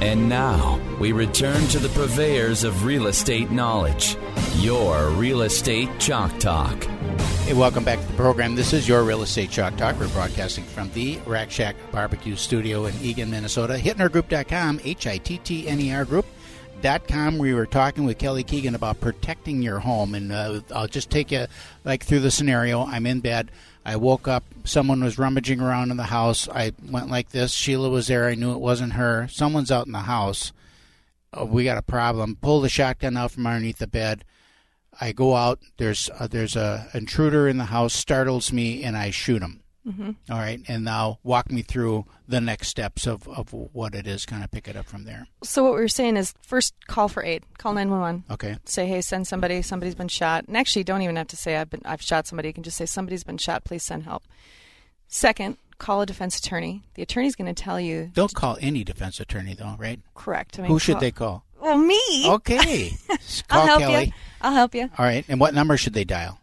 And now we return to the purveyors of real estate knowledge, your Real Estate Chalk Talk. Hey, welcome back to the program. This is your Real Estate Chalk Talk. We're broadcasting from the Rack Shack Barbecue Studio in Eagan, Minnesota. HittnerGroup.com, H I T T N E R Group.com. We were talking with Kelly Keegan about protecting your home, and uh, I'll just take you like through the scenario. I'm in bed. I woke up. Someone was rummaging around in the house. I went like this. Sheila was there. I knew it wasn't her. Someone's out in the house. Oh, we got a problem. Pull the shotgun out from underneath the bed. I go out. There's uh, there's a intruder in the house. Startles me, and I shoot him. Mm-hmm. All right, and now walk me through the next steps of, of what it is. Kind of pick it up from there. So what we were saying is first call for aid. Call 911. Okay. Say, hey, send somebody. Somebody's been shot. And actually, you don't even have to say I've been I've shot somebody. You can just say somebody's been shot. Please send help. Second, call a defense attorney. The attorney's going to tell you. Don't call any defense attorney though, right? Correct. I mean, Who should call- they call? Well, me. Okay. I'll help Kelly. you. I'll help you. All right. And what number should they dial?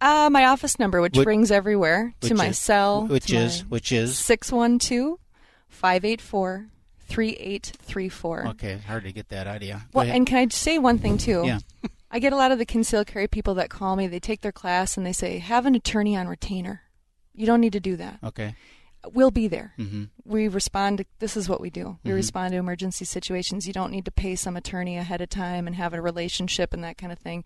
Uh, my office number, which Which- rings everywhere, to my is- cell. which is- which is? 612 584 3834. Okay, hard to get that idea. Well, and can I say one thing too? Yeah. I get a lot of the concealed carry people that call me. They take their class and they say, "Have an attorney on retainer." You don't need to do that. okay. We'll be there. hmm We respond. To, this is what we do. We Mhm. respond to emergency situations. You don't need to pay some attorney ahead of time and have a relationship and that kind of thing.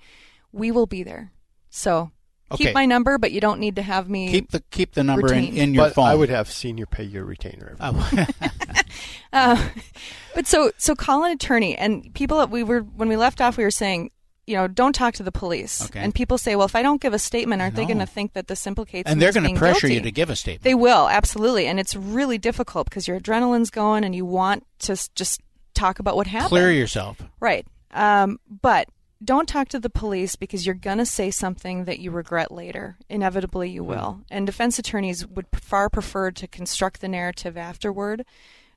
We will be there. So Okay. keep my number, but you don't need to have me. Keep the keep the number in, Retained. in your but phone. I would have senior pay your retainer. every Oh. Uh, but so so call an attorney and people we were when we left off we were saying you know don't talk to the police Okay. and people say well if I don't give a statement aren't they No. going to think that this implicates and me they're as going to being pressure you to give a statement. They will absolutely, and it's really difficult because your adrenaline's going and you want to s- just talk about what happened. Clear yourself. Right. Um, but don't talk to the police because you're going to say something that you regret later. Inevitably, you will. And defense attorneys would far prefer to construct the narrative afterward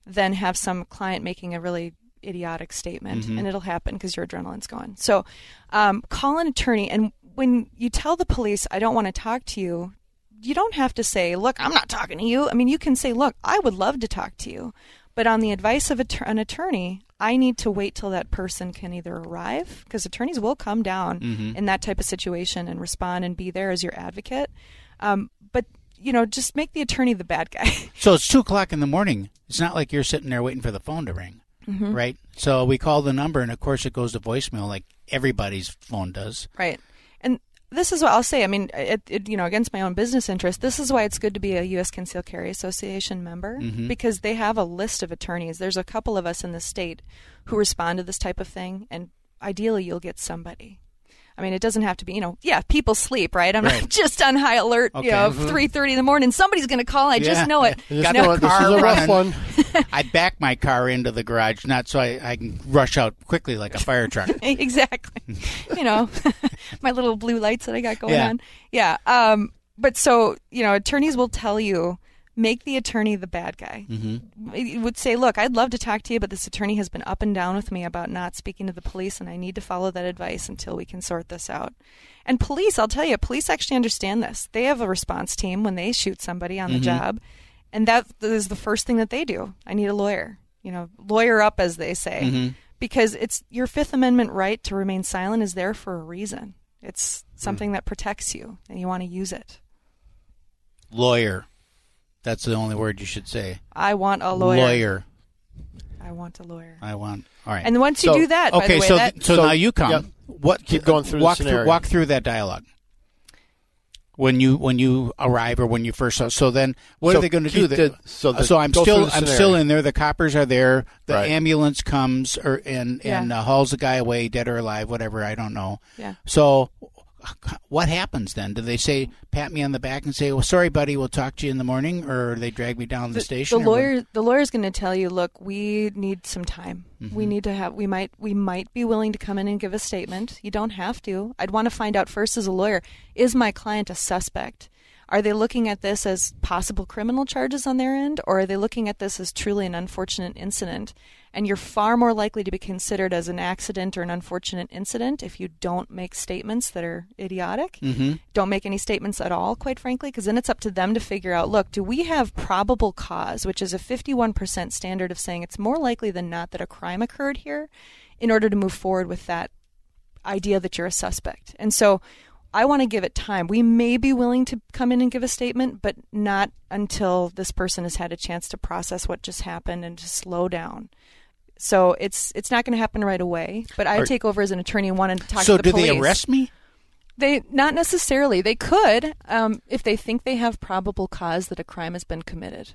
than have some client making a really idiotic statement. Mhm. And it'll happen because your adrenaline's gone. So um, call an attorney. And when you tell the police, I don't want to talk to you, you don't have to say, look, I'm not talking to you. I mean, you can say, look, I would love to talk to you. But on the advice of an attorney, I need to wait till that person can either arrive, because attorneys will come down Mhm. in that type of situation and respond and be there as your advocate. Um, but, you know, just make the attorney the bad guy. So it's two o'clock in the morning. It's not like you're sitting there waiting for the phone to ring, Mhm. right? So we call the number, and of course it goes to voicemail, like everybody's phone does. Right. And this is what I'll say. I mean, it, it, you know, against my own business interest, this is why it's good to be a U.S. Concealed Carry Association member Mhm. because they have a list of attorneys. There's a couple of us in the state who respond to this type of thing, and ideally, you'll get somebody. I mean, it doesn't have to be, you know, yeah, people sleep, right? I'm Right. not just on high alert, Okay. you know, Mhm. 3.30 in the morning. Somebody's going to call. I Yeah. just know it. Just know it. This is a rough one. I back my car into the garage, not so I, I can rush out quickly like a fire truck. exactly. you know, my little blue lights that I got going Yeah. on. Yeah. Um, but so, you know, attorneys will tell you make the attorney the bad guy. hmm You would say, look, I'd love to talk to you, but this attorney has been up and down with me about not speaking to the police, and I need to follow that advice until we can sort this out. And police, I'll tell you, police actually understand this. They have a response team when they shoot somebody on the Mhm. job, and that is the first thing that they do. I need a lawyer. You know, lawyer up, as they say Mhm. because it's your Fifth Amendment right to remain silent is there for a reason. It's something that protects you, and you want to use it. Lawyer. That's the only word you should say. I want a lawyer. Lawyer. I want a lawyer. I want. All right. And once you So- do that, by okay, the way, so that, so, So, now you come. yep. What Keep going through the walk scenario. through walk through that dialogue. When you when you arrive or when you first so then what So are they going to do? the- They- so the- so I'm still I'm still in there. The coppers are there. The Right. ambulance comes or and and uh, hauls the guy away, dead or alive, whatever. I don't know. yeah. So what happens then? Do they say pat me on the back and say, "Well, sorry, buddy, we'll talk to you in the morning," or they drag me down to the, station? The or what? lawyer, the lawyer's going to tell you, look, we need some time. We mm-hmm. need to have. We might. We might be willing to come in and give a statement. You don't have to. I'd want to find out first as a lawyer: is my client a suspect? Are they looking at this as possible criminal charges on their end, or are they looking at this as truly an unfortunate incident? And you're far more likely to be considered as an accident or an unfortunate incident if you don't make statements that are idiotic. Mm-hmm. Don't make any statements at all, quite frankly, because then it's up to them to figure out look, do we have probable cause, which is a 51% standard of saying it's more likely than not that a crime occurred here, in order to move forward with that idea that you're a suspect. And so I want to give it time. We may be willing to come in and give a statement, but not until this person has had a chance to process what just happened and to slow down. So it's it's not going to happen right away. But I Are- take over as an attorney and want to talk So to the police. So do they arrest me? They not necessarily. They could um, if they think they have probable cause that a crime has been committed,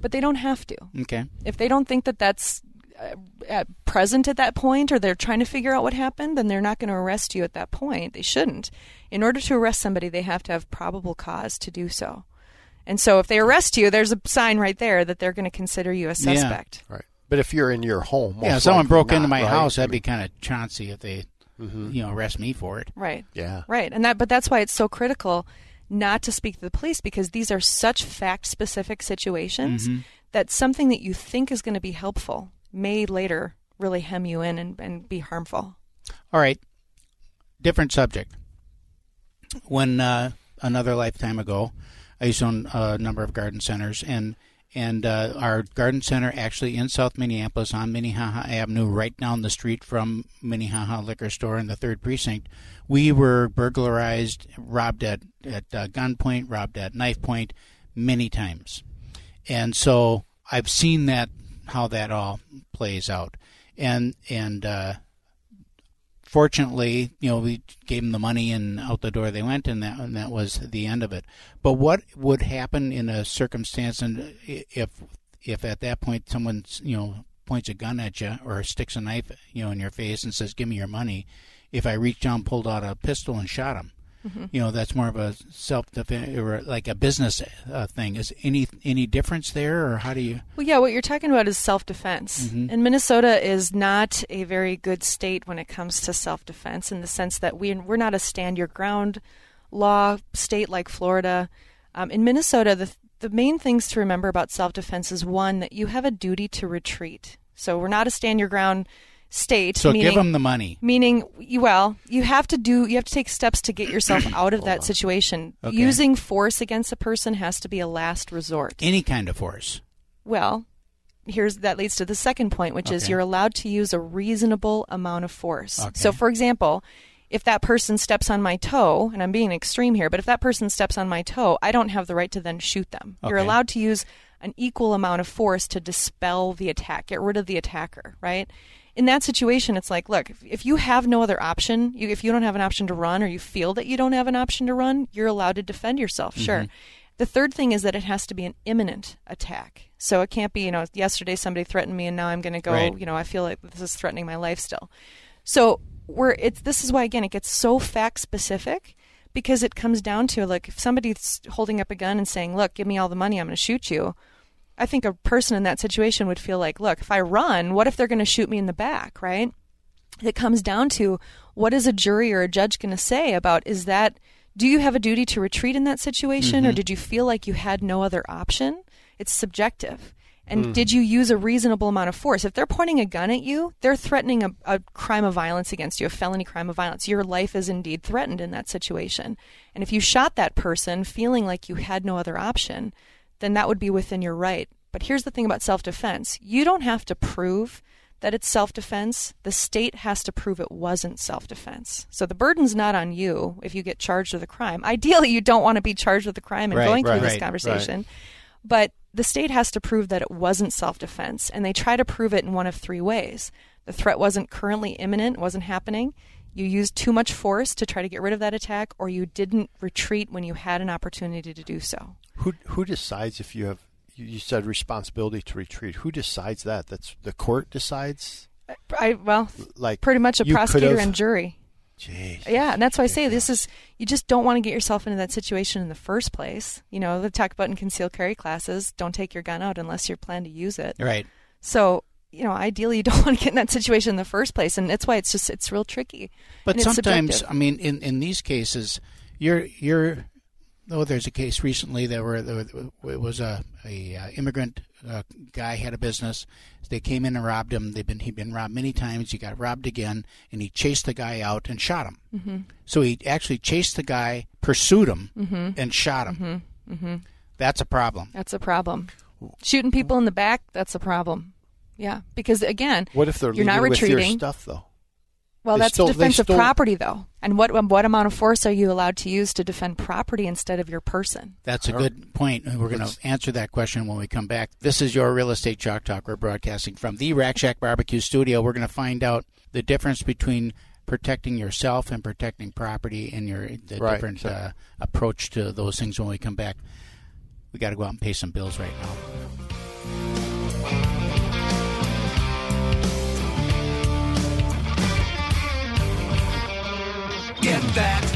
but they don't have to. Okay. If they don't think that that's Uh, at present at that point, or they're trying to figure out what happened, then they're not going to arrest you at that point. They shouldn't. In order to arrest somebody, they have to have probable cause to do so. And so, if they arrest you, there's a sign right there that they're going to consider you a Yeah. suspect. Right. But if you're in your home, yeah, if someone broke not, into my right? house, I that'd be kind of chauncey if they, mm-hmm. you know, arrest me for it. Right. yeah. Right. And that but that's why it's so critical not to speak to the police because these are such fact specific situations mm-hmm. that something that you think is going to be helpful may later really hem you in and, and be harmful. All right. Different subject. When uh, another lifetime ago, I used to own a number of garden centers, and and uh, our garden center actually in South Minneapolis on Minnehaha Avenue, right down the street from Minnehaha Liquor Store in the third precinct, we were burglarized, robbed at at uh, gunpoint, robbed at knife point, many times, and so I've seen that how that all plays out, and and. Uh, fortunately, you know, we gave them the money and out the door they went, and that and that was the end of it. But what would happen in a circumstance, and if if at that point someone you know points a gun at you or sticks a knife you know in your face and says, "Give me your money," if I reached down, pulled out a pistol, and shot him. You know that's more of a self defense or like a business uh, thing. Is any any difference there, or how do you? Well, yeah, what you're talking about is self defense. And Minnesota is not a very good state when it comes to self defense in the sense that we, we're not a stand your ground law state like Florida. Um, in Minnesota, the, the main things to remember about self defense is one, that you have a duty to retreat. So we're not a stand your ground state. So meaning, give them the money. Meaning, well, you have to do, you have to take steps to get yourself out of that situation. Okay. Using force against a person has to be a last resort. Any kind of force. Well, here's that leads to the second point, which is you're allowed to use a reasonable amount of force. Okay. So, for example, if that person steps on my toe, and I'm being extreme here, but if that person steps on my toe, I don't have the right to then shoot them. You're allowed to use an equal amount of force to dispel the attack, get rid of the attacker, right? In that situation, it's like, look, if, if you have no other option, you, if you don't have an option to run or you feel that you don't have an option to run, you're allowed to defend yourself, sure. Mm-hmm. The third thing is that it has to be an imminent attack. So it can't be, you know, yesterday somebody threatened me and now I'm going to go, Right. you know, I feel like this is threatening my life still. So we're it's this is why again it gets so fact specific because it comes down to like if somebody's holding up a gun and saying, "Look, give me all the money, I'm going to shoot you." I think a person in that situation would feel like, "Look, if I run, what if they're going to shoot me in the back?" Right? It comes down to what is a jury or a judge going to say about is that do you have a duty to retreat in that situation or mm-hmm. did you feel like you had no other option? It's subjective. And mm. did you use a reasonable amount of force? If they're pointing a gun at you, they're threatening a, a crime of violence against you, a felony crime of violence. Your life is indeed threatened in that situation. And if you shot that person feeling like you had no other option, then that would be within your right. But here's the thing about self defense you don't have to prove that it's self defense. The state has to prove it wasn't self defense. So the burden's not on you if you get charged with a crime. Ideally, you don't want to be charged with a crime and Right, going right, through this right, conversation. But the state has to prove that it wasn't self defense, and they try to prove it in one of three ways. The threat wasn't currently imminent, wasn't happening. You used too much force to try to get rid of that attack, or you didn't retreat when you had an opportunity to do so. Who who decides if you have? You said responsibility to retreat. Who decides that? That's the court decides. I well, Like pretty much a prosecutor and jury. Jeez. Yeah, and that's why I say this is you just don't want to get yourself into that situation in the first place. You know, they talk about in concealed carry classes, don't take your gun out unless you plan to use it. Right. So, you know, ideally you don't want to get in that situation in the first place, and that's why it's just it's real tricky. But sometimes. I mean, in, in these cases, you're you're. Oh, there's a case recently that where it was a a uh, immigrant uh, guy had a business. They came in and robbed him. They've been he'd been robbed many times. He got robbed again, and he chased the guy out and shot him. Mm-hmm. So he actually chased the guy, pursued him, Mm-hmm. and shot him. Mm-hmm. That's a problem. That's a problem. Shooting people in the back, that's a problem. Yeah, because again, What if they're you're not leaving with your retreating. stuff though? Well, They that's stole- they defensive stole- property, though. And what what amount of force are you allowed to use to defend property instead of your person? That's a good point. We're going to answer that question when we come back. This is your Real Estate Chalk Talk. We're broadcasting from the Rack Shack Barbecue Studio. We're going to find out the difference between protecting yourself and protecting property and your the Right. different uh, approach to those things when we come back. We got to go out and pay some bills right now. That